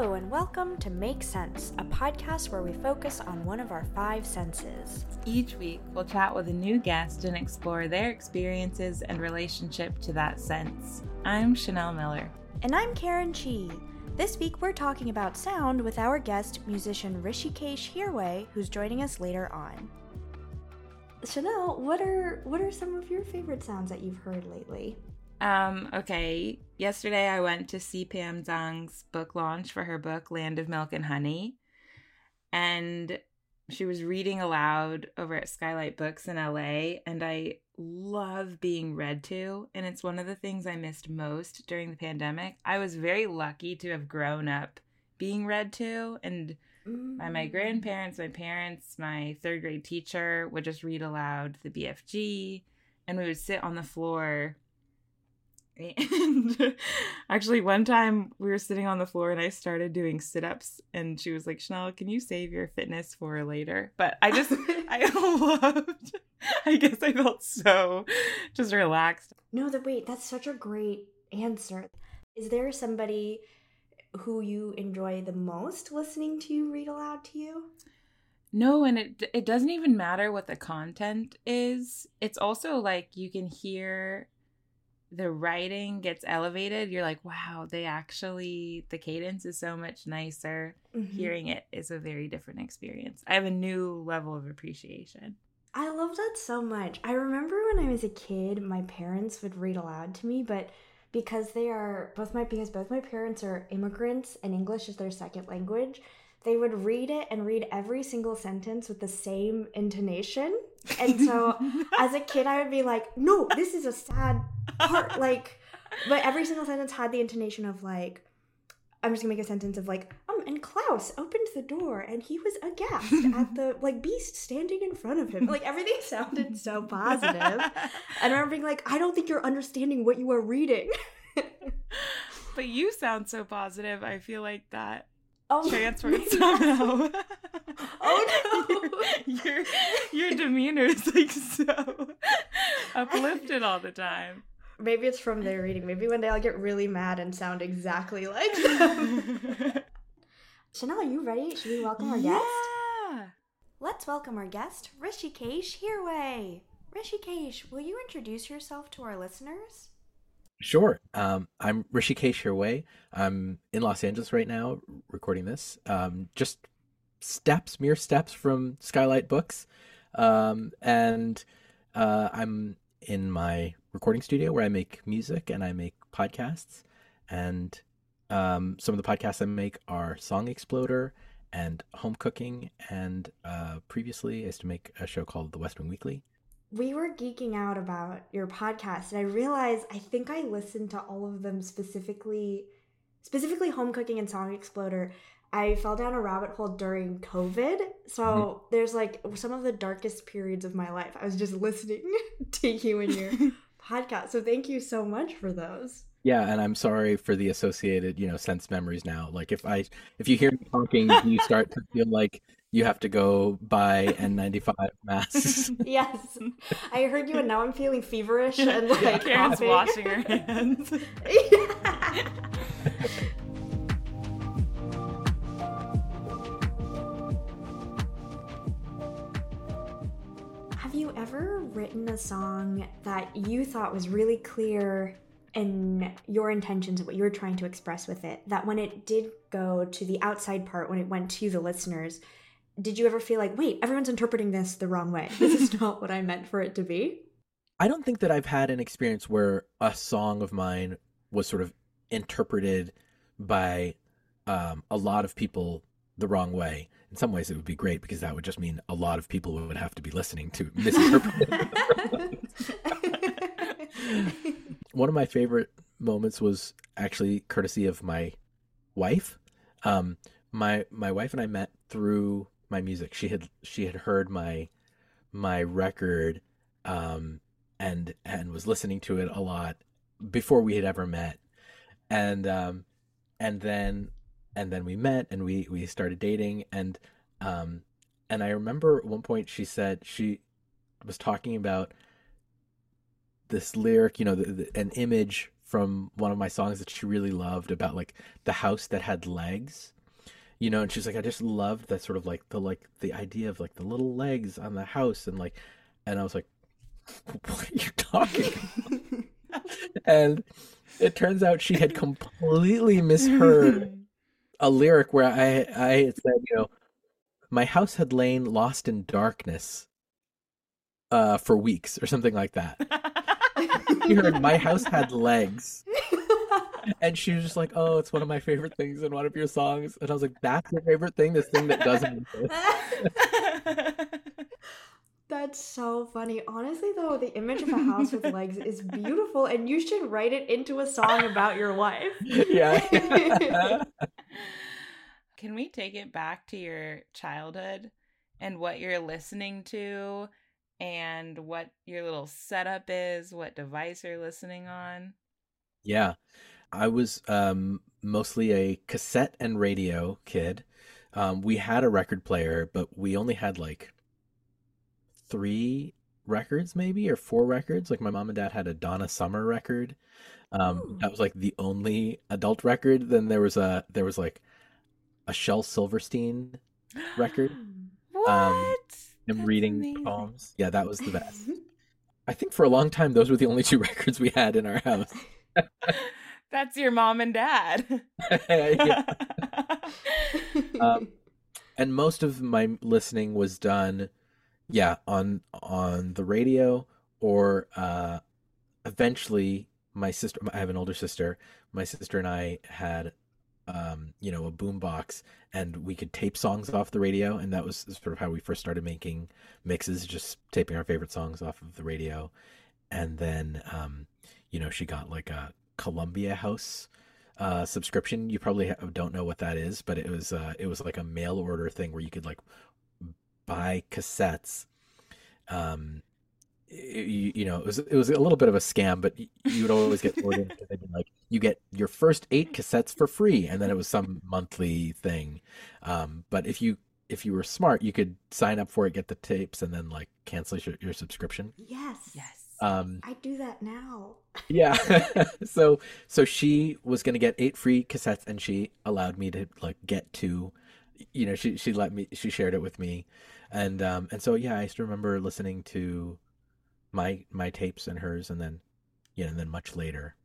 Hello, and welcome to Make Sense, a podcast where we focus on one of our five senses. Each week, we'll chat with a new guest and explore their experiences and relationship to that sense. I'm Chanel Miller. And I'm Karen Chi. This week, we're talking about sound with our guest, musician Hrishikesh Hirway, who's joining us later on. Chanel, what are what are some of your favorite sounds that you've heard lately? Um, okay. Yesterday I went to see Pam Zhang's book launch for her book Land of Milk and Honey. And she was reading aloud over at Skylight Books in LA and I love being read to and it's one of the things I missed most during the pandemic. I was very lucky to have grown up being read to and by my mm. grandparents, my parents, my third grade teacher would just read aloud the BFG and we would sit on the floor and actually, one time we were sitting on the floor and I started doing sit ups, and she was like, Chanel, can you save your fitness for later? But I just, I loved, I guess I felt so just relaxed. No, the wait, that's such a great answer. Is there somebody who you enjoy the most listening to read aloud to you? No, and it it doesn't even matter what the content is. It's also like you can hear the writing gets elevated, you're like, wow, they actually, the cadence is so much nicer. Mm-hmm. Hearing it is a very different experience. I have a new level of appreciation. I love that so much. I remember when I was a kid, my parents would read aloud to me, but because they are both my because both my parents are immigrants and English is their second language, they would read it and read every single sentence with the same intonation. And so as a kid, I would be like, no, this is a sad part. Like, but every single sentence had the intonation of like, I'm just gonna make a sentence of like, um, and Klaus opened the door and he was aghast at the like beast standing in front of him. Like everything sounded so positive. And I remember being like, I don't think you're understanding what you are reading. but you sound so positive. I feel like that oh, transferred somehow. oh no! your your demeanor is like so uplifted all the time. Maybe it's from their reading. Maybe one day I'll get really mad and sound exactly like them. Chanel, are you ready? Should we welcome our guest? Yeah. Let's welcome our guest, Hrishikesh Hirway. Hrishikesh, will you introduce yourself to our listeners? Sure. Um, I'm Hrishikesh Hirway. I'm in Los Angeles right now recording this. Um, just steps, mere steps from Skylight Books. Um, and uh, I'm in my recording studio where I make music and I make podcasts. And um, some of the podcasts I make are Song Exploder and Home Cooking. And uh, previously, I used to make a show called The West Wing Weekly we were geeking out about your podcast and I realized I think I listened to all of them specifically specifically home cooking and song exploder. I fell down a rabbit hole during COVID. So mm-hmm. there's like some of the darkest periods of my life. I was just listening to you and your podcast. So thank you so much for those. Yeah, and I'm sorry for the associated, you know, sense memories now. Like if I if you hear me talking, you start to feel like you have to go buy N95 masks. yes. I heard you and now I'm feeling feverish and like Karen's washing her hands. Have ever written a song that you thought was really clear in your intentions what you were trying to express with it that when it did go to the outside part when it went to the listeners did you ever feel like, wait, everyone's interpreting this the wrong way? This is not what I meant for it to be? I don't think that I've had an experience where a song of mine was sort of interpreted by um, a lot of people the wrong way. In some ways, it would be great because that would just mean a lot of people would have to be listening to misinterpret. One of my favorite moments was actually courtesy of my wife. Um, my my wife and I met through my music. She had she had heard my my record um, and and was listening to it a lot before we had ever met. And um, and then and then we met and we we started dating and um, and I remember at one point she said she was talking about this lyric, you know, the, the, an image from one of my songs that she really loved about like the house that had legs you know and she's like i just loved that sort of like the like the idea of like the little legs on the house and like and i was like what are you talking and it turns out she had completely misheard a lyric where i i said you know my house had lain lost in darkness uh for weeks or something like that she heard my house had legs and she was just like, "Oh, it's one of my favorite things in one of your songs." And I was like, "That's your favorite thing? This thing that doesn't exist?" That's so funny. Honestly, though, the image of a house with legs is beautiful, and you should write it into a song about your wife. Yeah. Can we take it back to your childhood and what you're listening to and what your little setup is, what device you're listening on? yeah. I was um, mostly a cassette and radio kid. Um, we had a record player, but we only had like three records, maybe, or four records. Like my mom and dad had a Donna Summer record. Um, Ooh. that was like the only adult record. Then there was a there was like a Shel Silverstein record. What? I'm reading amazing. poems. Yeah, that was the best. I think for a long time those were the only two records we had in our house. That's your mom and dad. Um, and most of my listening was done yeah on on the radio or uh eventually my sister i have an older sister my sister and i had um you know a boom box and we could tape songs off the radio and that was sort of how we first started making mixes just taping our favorite songs off of the radio and then um you know she got like a columbia house uh, subscription. You probably don't know what that is, but it was uh, it was like a mail order thing where you could like buy cassettes. Um, you, you know, it was it was a little bit of a scam, but you would always get ordered. because They'd be like, you get your first eight cassettes for free, and then it was some monthly thing. Um, but if you if you were smart, you could sign up for it, get the tapes, and then like cancel your, your subscription. yes. yes. Um, I do that now. yeah. so so she was gonna get eight free cassettes, and she allowed me to like get two. You know, she she let me she shared it with me, and um and so yeah, I used to remember listening to my my tapes and hers, and then yeah, and then much later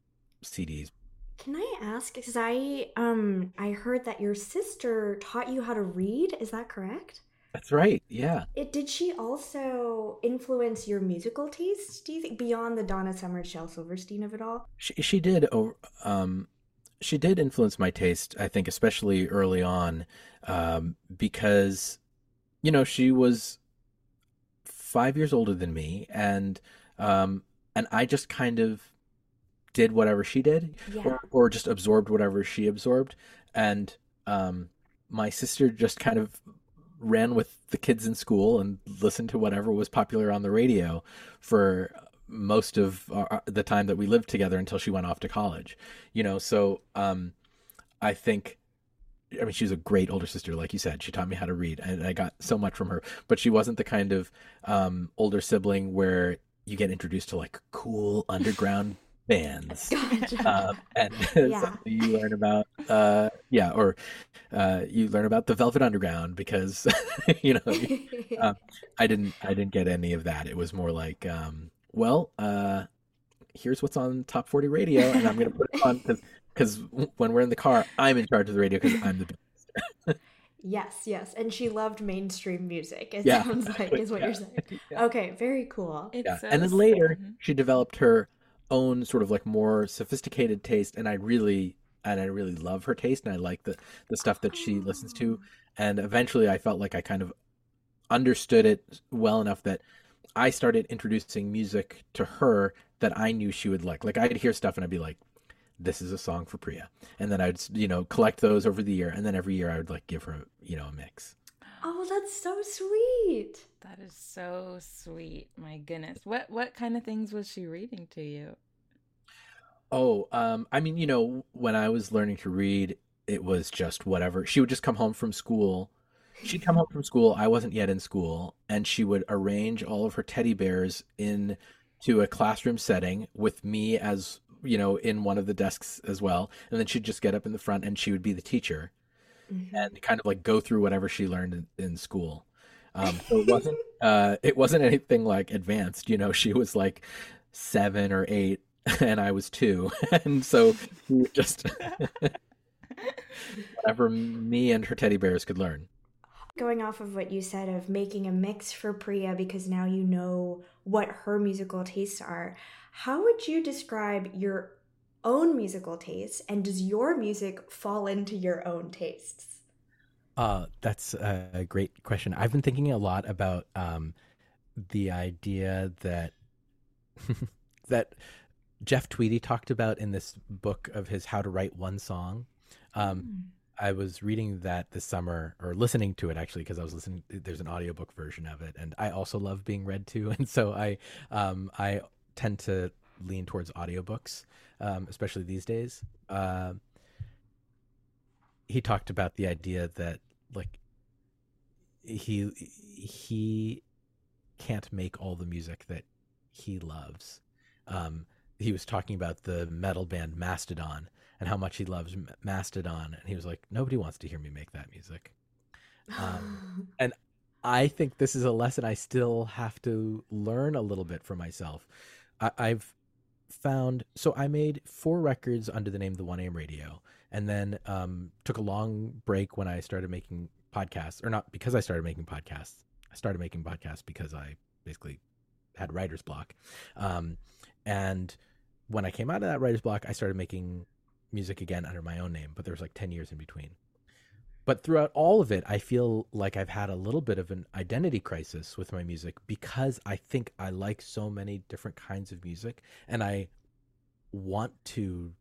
CDs. Can I ask? Because I um I heard that your sister taught you how to read. Is that correct? That's right. Yeah. It did she also influence your musical taste? Do you think beyond the Donna Summer, Shel Silverstein of it all? She she did um she did influence my taste, I think, especially early on, um, because you know she was five years older than me, and um, and I just kind of did whatever she did, Yeah. or, or just absorbed whatever she absorbed, and um, my sister just kind of ran with the kids in school and listened to whatever was popular on the radio for most of our, the time that we lived together until she went off to college you know so um i think i mean she was a great older sister like you said she taught me how to read and i got so much from her but she wasn't the kind of um older sibling where you get introduced to like cool underground bands Gotcha. uh, and Yeah. you learn about uh yeah or uh you learn about the velvet underground because you know um, i didn't i didn't get any of that it was more like um well uh here's what's on top 40 radio and i'm gonna put it on because because when we're in the car i'm in charge of the radio because i'm the yes, yes. And she loved mainstream music, it Yeah, sounds like, is what yeah. you're saying. Yeah. Okay, very cool. Yeah so and then s- later she developed her own sort of like more sophisticated taste and i really and i really love her taste and i like the the stuff that she listens to ah. and eventually i felt like i kind of understood it well enough that i started introducing music to her that i knew she would like like i'd hear stuff and i'd be like this is a song for priya and then i'd you know collect those over the year and then every year i would like give her you know a mix Oh, that's so sweet. That is so sweet. My goodness. What what kind of things was she reading to you? Oh, um, I mean, you know, when I was learning to read, it was just whatever. She would just come home from school. She'd come home from school. I wasn't yet in school, and she would arrange all of her teddy bears in to a classroom setting with me as you know, in one of the desks as well. And then she'd just get up in the front and she would be the teacher mm-hmm. and kind of like go through whatever she learned in, in school. Um, so it wasn't uh, it wasn't anything like advanced. You know, she was like seven or eight, and I was two, and so just whatever me and her teddy bears could learn. Going off of what you said of making a mix for Priya because now you know what her musical tastes are, how would you describe your own musical tastes and does your music fall into your own tastes? Uh, that's a great question. I've been thinking a lot about um, the idea that that Jeff Tweedy talked about in this book of his How to Write One Song. Um, mm. I was reading that this summer or listening to it actually because I was listening. There's an audiobook version of it, and I also love being read to, and so I um, I tend to lean towards audiobooks, um, especially these days. Uh, he talked about the idea that like he he can't make all the music that he loves. Um, he was talking about the metal band Mastodon and how much he loves Mastodon, and he was like, nobody wants to hear me make that music. Um, and I think this is a lesson I still have to learn a little bit for myself. I, I've found so I made four records under the name the One AM Radio, and then um, took a long break when I started making podcasts, or not because I started making podcasts. I started making podcasts because I basically had writer's block, um, and when I came out of that writer's block, I started making music again under my own name. But there was like ten years in between. But throughout all of it, I feel like I've had a little bit of an identity crisis with my music because I think I like so many different kinds of music and I want to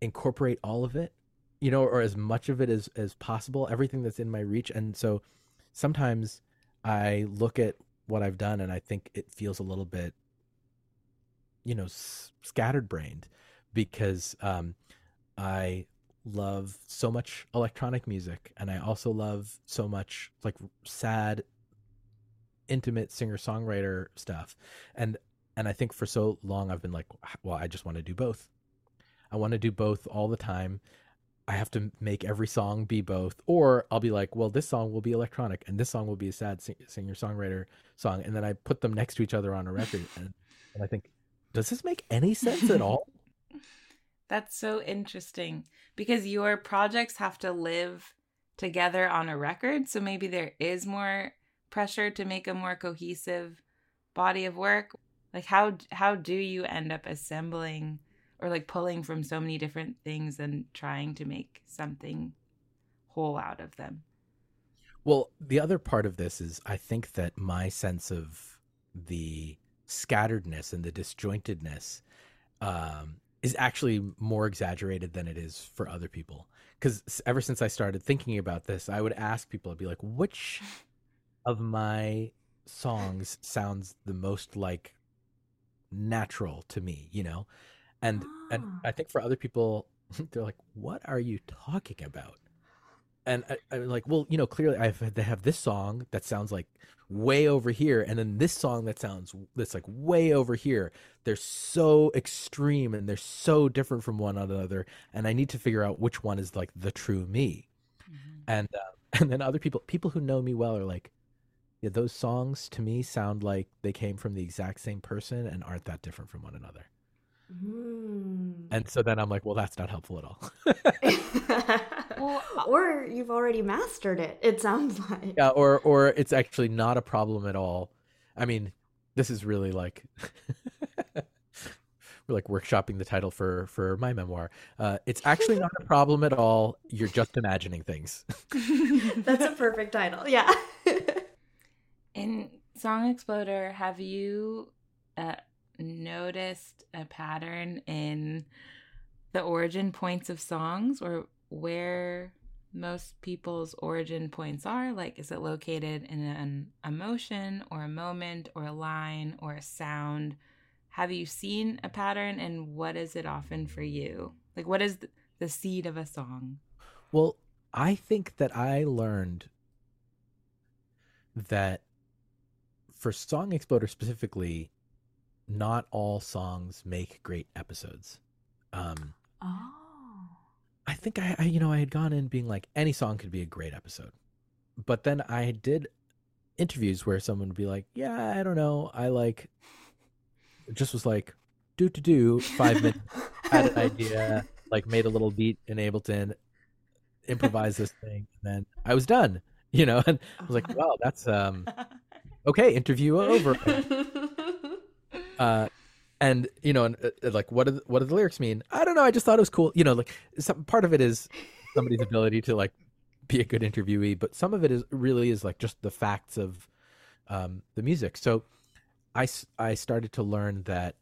incorporate all of it you know or as much of it as as possible everything that's in my reach. And so sometimes i look at what i've done and i think it feels a little bit you know s- scattered brained because um i love so much electronic music and i also love so much like sad intimate singer songwriter stuff and and i think for so long i've been like well i just want to do both I want to do both all the time. I have to make every song be both, or I'll be like, well, this song will be electronic and this song will be a sad singer songwriter song, and then I put them next to each other on a record, and, and I think, does this make any sense at all? That's so interesting because your projects have to live together on a record, so maybe there is more pressure to make a more cohesive body of work. Like how how do you end up assembling or like pulling from so many different things and trying to make something whole out of them. Well, the other part of this is I think that my sense of the scatteredness and the disjointedness um, is actually more exaggerated than it is for other people. Because ever since I started thinking about this, I would ask people, I'd be like, which of my songs sounds the most like natural to me, you know? and and ah. I think for other people, they're like, "What are you talking about?" And I, I'm like, "Well, you know, clearly I have they have this song that sounds like way over here, and then this song that sounds that's like way over here. They're so extreme and they're so different from one another, and I need to figure out which one is like the true me." Mm-hmm. And uh, and then other people, people who know me well, are like, yeah, those songs to me sound like they came from the exact same person and aren't that different from one another. Mm. And so then I'm like, well, that's not helpful at all. well, or you've already mastered it. It sounds like. Yeah, or or it's actually not a problem at all. I mean, this is really like we're like workshopping the title for for my memoir. Uh, it's actually not a problem at all. You're just imagining things. that's a perfect title. Yeah. In Song Exploder, have you uh, noticed a pattern in the origin points of songs or where most people's origin points are? Like, is it located in an emotion or a moment or a line or a sound? Have you seen a pattern and what is it often for you? Like, what is the seed of a song? Well, I think that I learned that for Song Exploder specifically, not all songs make great episodes. Um, oh. I think I, I, you know, I had gone in being like any song could be a great episode, but then I did interviews where someone would be like, "Yeah, I don't know, I like," just was like, "Do to do five minutes, had an idea, like made a little beat in Ableton, improvised this thing, and then I was done." You know, and I was like, "Wow, that's um, okay, interview over." Uh, and you know, and uh, like, what do the, what do the lyrics mean? I don't know. I just thought it was cool. You know, like some part of it is somebody's ability to like be a good interviewee, but some of it is really is like just the facts of um, the music. So I I started to learn that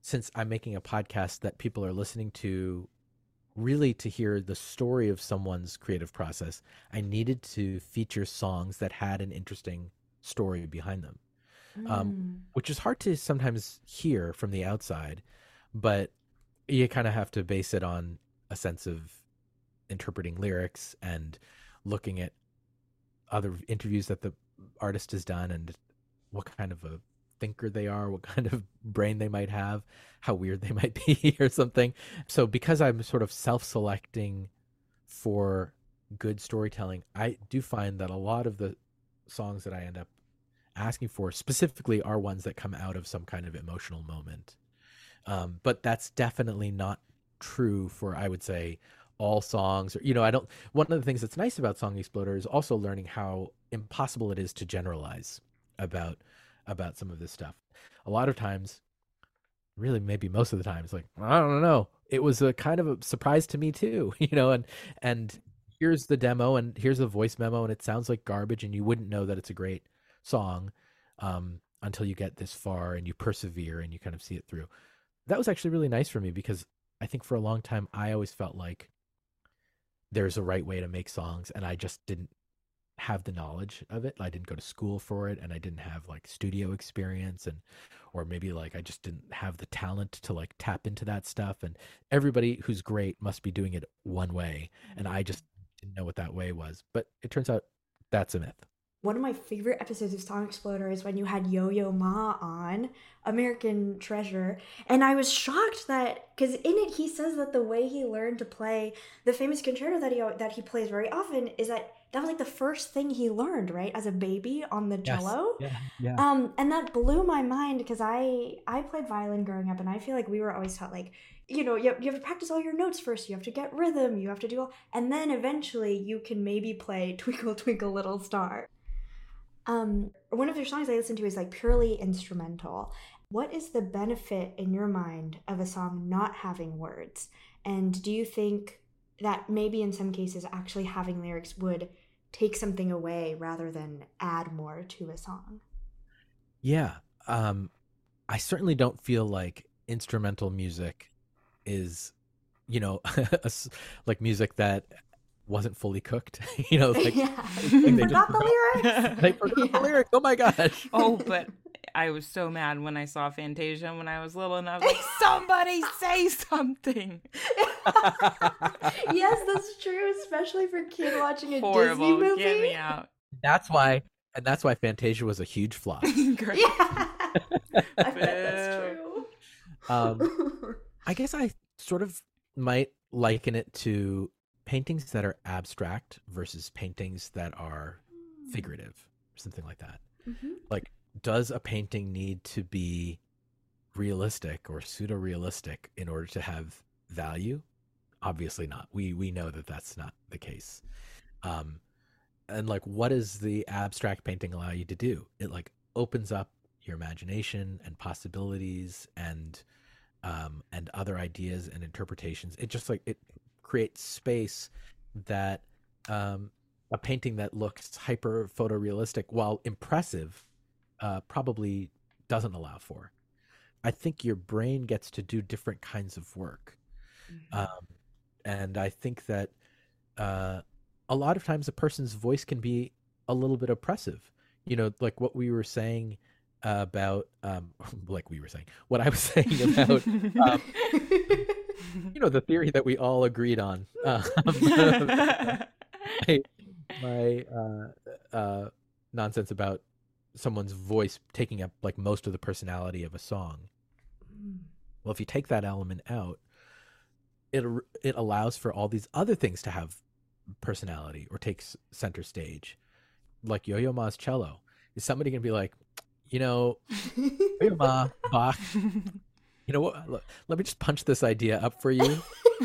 since I'm making a podcast that people are listening to really to hear the story of someone's creative process, I needed to feature songs that had an interesting story behind them um, Mm. which is hard to sometimes hear from the outside, but you kind of have to base it on a sense of interpreting lyrics and looking at other interviews that the artist has done and what kind of a thinker they are, what kind of brain they might have, how weird they might be or something. So because I'm sort of self-selecting for good storytelling, I do find that a lot of the songs that I end up asking for specifically are ones that come out of some kind of emotional moment. Um, but that's definitely not true for, I would say, all songs. Or, you know, I don't. One of the things that's nice about Song Exploder is also learning how impossible it is to generalize about about some of this stuff. A lot of times, really, maybe most of the time, it's like I don't know. It was a kind of a surprise to me too, you know. And and here's the demo, and here's the voice memo, and it sounds like garbage, and you wouldn't know that it's a great song um, until you get this far and you persevere and you kind of see it through. That was actually really nice for me because I think for a long time I always felt like there's a right way to make songs and I just didn't have the knowledge of it. I didn't go to school for it and I didn't have like studio experience and or maybe like I just didn't have the talent to like tap into that stuff and everybody who's great must be doing it one way and I just didn't know what that way was. But it turns out that's a myth. One of my favorite episodes of Song Exploder is when you had Yo Yo Ma on, American Treasure. And I was shocked that, because in it he says that the way he learned to play the famous concerto that he, that he plays very often is that that was like the first thing he learned, right? As a baby on the Yes. cello. Yeah. Yeah. Um, and that blew my mind because I I played violin growing up, and I feel like we were always taught like, you know, you have, you have to practice all your notes first. You have to get rhythm. You have to do all, and then eventually you can maybe play Twinkle Twinkle Little Star. Um, one of their songs I listen to is like purely instrumental. What is the benefit in your mind of a song not having words? And do you think that maybe in some cases actually having lyrics would take something away rather than add more to a song? Yeah. Um, I certainly don't feel like instrumental music is, you know, like music that wasn't fully cooked. you know, like yeah. think they You just forgot the lyrics. they forgot the lyrics. Oh my gosh. oh, but I was so mad when I saw Fantasia when I was little, and I was like, "Somebody say something!" yes, that's true, especially for kid watching a Horrible. Disney movie. Get me out. that's why, and that's why Fantasia was a huge flop. Great. Yeah. I bet that's Boo. Um, true. I guess I sort of might liken it to paintings that are abstract versus paintings that are figurative, or something like that. Mhm. Like, does a painting need to be realistic or pseudo realistic in order to have value? Obviously not. We we know that that's not the case. Um, and like, what does the abstract painting allow you to do? It like opens up your imagination and possibilities and um, and other ideas and interpretations. It just like it creates space that um, a painting that looks hyper photorealistic, while impressive, uh, probably doesn't allow for. I think your brain gets to do different kinds of work, um, and I think that uh, a lot of times a person's voice can be a little bit oppressive. You know, like what we were saying about, um, like we were saying, what I was saying about um, you know the theory that we all agreed on um, my, my uh, uh, nonsense about someone's voice taking up like most of the personality of a song. Well, if you take that element out, it it allows for all these other things to have personality or take center stage, like Yo-Yo Ma's cello. Is somebody gonna be like, you know, Ma, Bach, you know what? Let, let me just punch this idea up for you.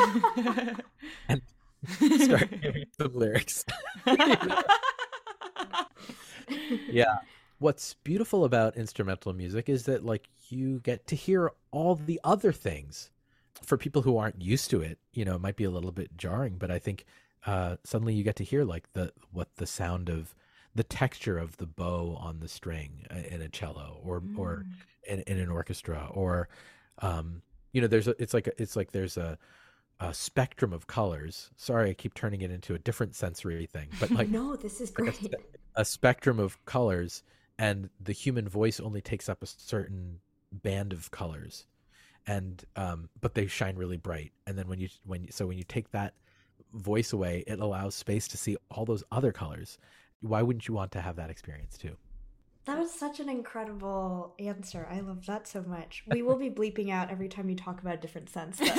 and start giving some lyrics. yeah. What's beautiful about instrumental music is that like you get to hear all the other things. For people who aren't used to it, you know, it might be a little bit jarring, but I think uh, suddenly you get to hear like the what the sound of the texture of the bow on the string uh, in a cello or mm. or in, in, an orchestra or um, you know there's a it's like a, it's like there's a a spectrum of colors. Sorry, I keep turning it into a different sensory thing, but like no, this is great. A, a, spectrum of colors, and the human voice only takes up a certain band of colors, and um, but they shine really bright. And then when you when you, so when you take that voice away, it allows space to see all those other colors. Why wouldn't you want to have that experience too? That was such an incredible answer. I love that so much. We will be bleeping out every time you talk about a different sense, though.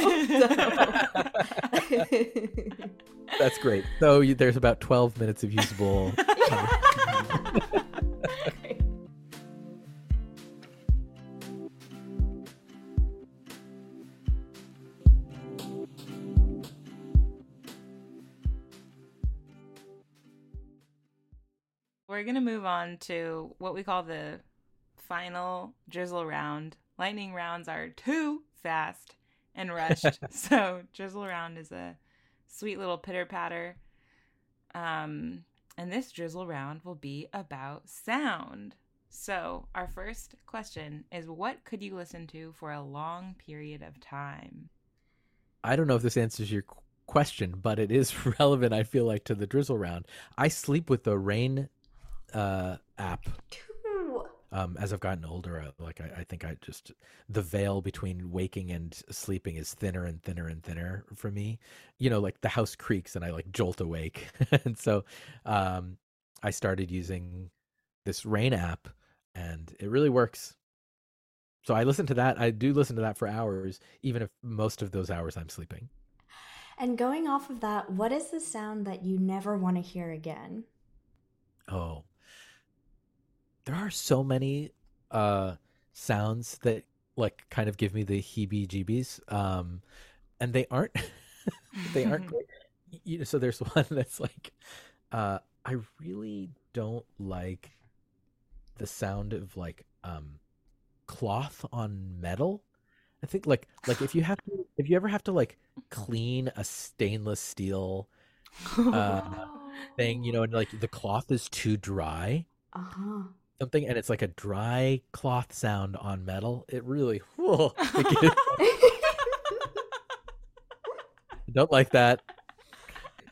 That's great. So there's about 12 minutes of usable. we're going to move on to what we call the final drizzle round. Lightning rounds are too fast and rushed. so, drizzle round is a sweet little pitter patter. Um, and this drizzle round will be about sound. So, our first question is what could you listen to for a long period of time? I don't know if this answers your question, but it is relevant, I feel like, to the drizzle round. I sleep with the rain uh, app. Um, as I've gotten older, uh, like I, I, think I just the veil between waking and sleeping is thinner and thinner and thinner for me. You know, like the house creaks and I like jolt awake, and so um, I started using this rain app, and it really works. So I listen to that. I do listen to that for hours, even if most of those hours I'm sleeping. And going off of that, what is the sound that you never want to hear again? Oh, there are so many uh sounds that like kind of give me the heebie jeebies um and they aren't they aren't great. you know so there's one that's like uh i really don't like the sound of like um cloth on metal i think like like if you have to if you ever have to like clean a stainless steel uh thing you know and like the cloth is too dry uh-huh something and it's like a dry cloth sound on metal it really whoa, don't like that.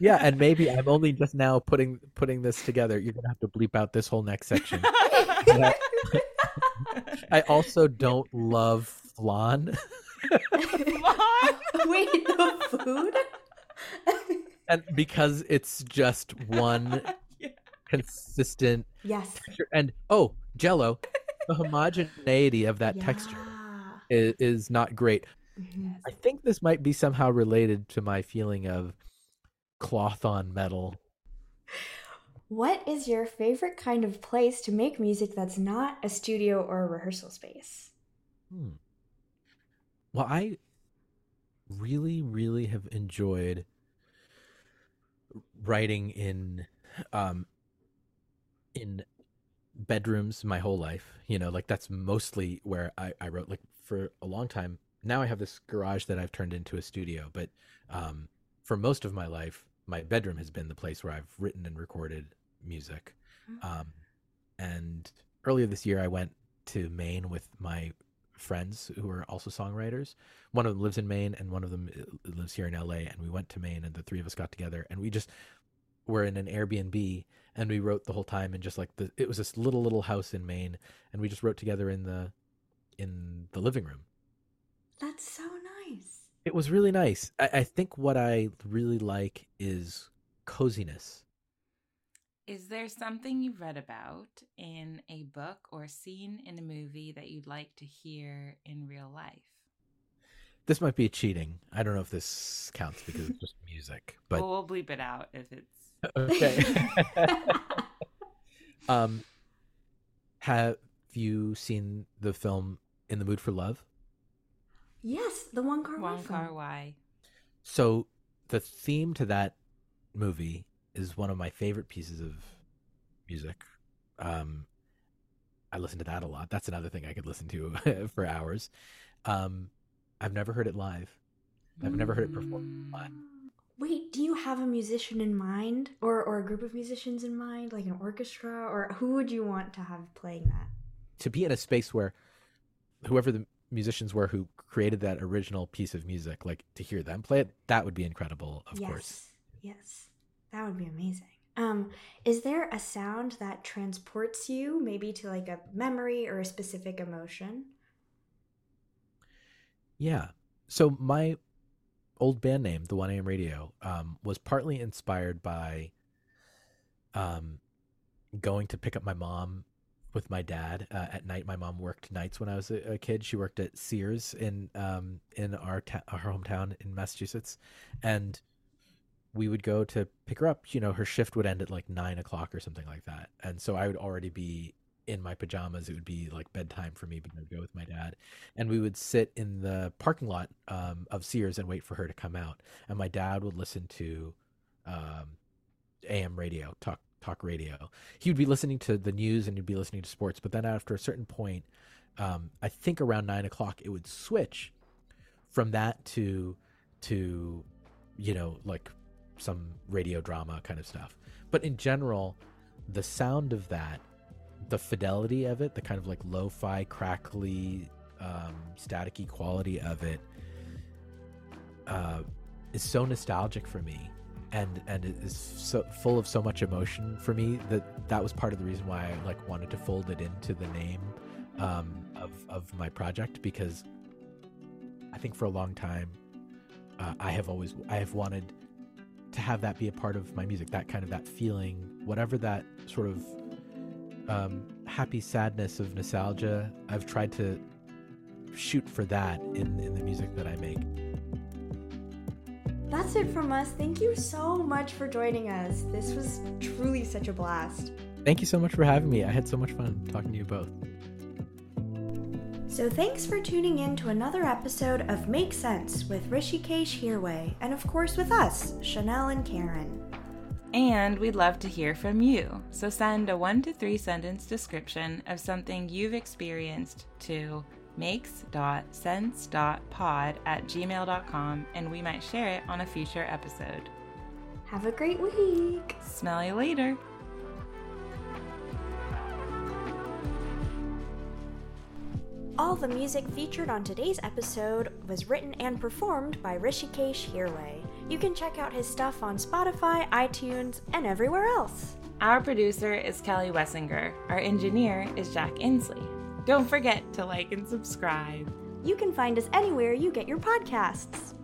Yeah and maybe i'm only just now putting putting this together. You're gonna have to bleep out this whole next section. I, I also don't love flan. Flan? Wait the food? And because it's just one consistent yes texture. And oh, Jello, the homogeneity of that yeah. texture is, is, not great. I think this might be somehow related to my feeling of cloth on metal. What is your favorite kind of place to make music that's not a studio or a rehearsal space? Hmm. Well, I really, really have enjoyed writing in um, in bedrooms my whole life. You know, like that's mostly where I, I wrote like for a long time. Now I have this garage that I've turned into a studio, but um, for most of my life, my bedroom has been the place where I've written and recorded music. Mm. Um, and earlier this year, I went to Maine with my friends who are also songwriters. One of them lives in Maine, and one of them uh, lives here in LA. And we went to Maine, and the three of us got together, and we just were in an Airbnb and we wrote the whole time and just like the it was this little little house in Maine and we just wrote together in the in the living room. That's so nice. It was really nice. I, I think what I really like is coziness. Is there something you've read about in a book or seen in a movie that you'd like to hear in real life? This might be cheating. I don't know if this counts because it's just music, but well, we'll bleep it out if it's okay. um, have you seen the film In the Mood for Love? Yes, the one car one Wai car film. why. So the theme to that movie is one of my favorite pieces of music. Um, I listen to that a lot. That's another thing I could listen to for hours. Um, I've never heard it live. I've never heard it performed live. Wait, do you have a musician in mind, or or a group of musicians in mind, like an orchestra, or who would you want to have playing that? To be in a space where whoever the musicians were who created that original piece of music, like to hear them play it, that would be incredible. Of yes, course. yes, that would be amazing. Um, is there a sound that transports you, maybe to like a memory or a specific emotion? Yeah. So my old band name, the One AM Radio, um, was partly inspired by um, going to pick up my mom with my dad uh, at night. My mom worked nights when I was a, a kid. She worked at Sears in um, in our ta- our hometown in Massachusetts, and we would go to pick her up. You know, her shift would end at like nine o'clock or something like that, and so I would already be in my pajamas. It would be like bedtime for me, but I'd go with my dad, and we would sit in the parking lot um, of Sears and wait for her to come out. And my dad would listen to um, AM radio, talk talk radio. He would be listening to the news and he'd be listening to sports. But then after a certain point, um, I think around nine o'clock, it would switch from that to to you know like some radio drama kind of stuff. But in general, the sound of that, the fidelity of it, the kind of like lo-fi, crackly, um, staticky quality of it, uh, is so nostalgic for me. And and it is so full of so much emotion for me that that was part of the reason why I like wanted to fold it into the name um, of of my project because I think for a long time uh, I have always I have wanted to have that be a part of my music that kind of that feeling whatever that sort of um, happy sadness of nostalgia I've tried to shoot for that in in the music that I make. That's it from us. Thank you so much for joining us. This was truly such a blast. Thank you so much for having me. I had so much fun talking to you both. So, thanks for tuning in to another episode of Make Sense with Hrishikesh Hirway, and of course with us, Chanel and Karen. And we'd love to hear from you. So send a one to three sentence description of something you've experienced to makes.sense.pod at gmail.com and we might share it on a future episode. Have a great week. Smell you later. All the music featured on today's episode was written and performed by Hrishikesh Hirway. You can check out his stuff on Spotify, iTunes, and everywhere else. Our producer is Kelly Wessinger. Our engineer is Jack Inslee. Don't forget to like and subscribe. You can find us anywhere you get your podcasts.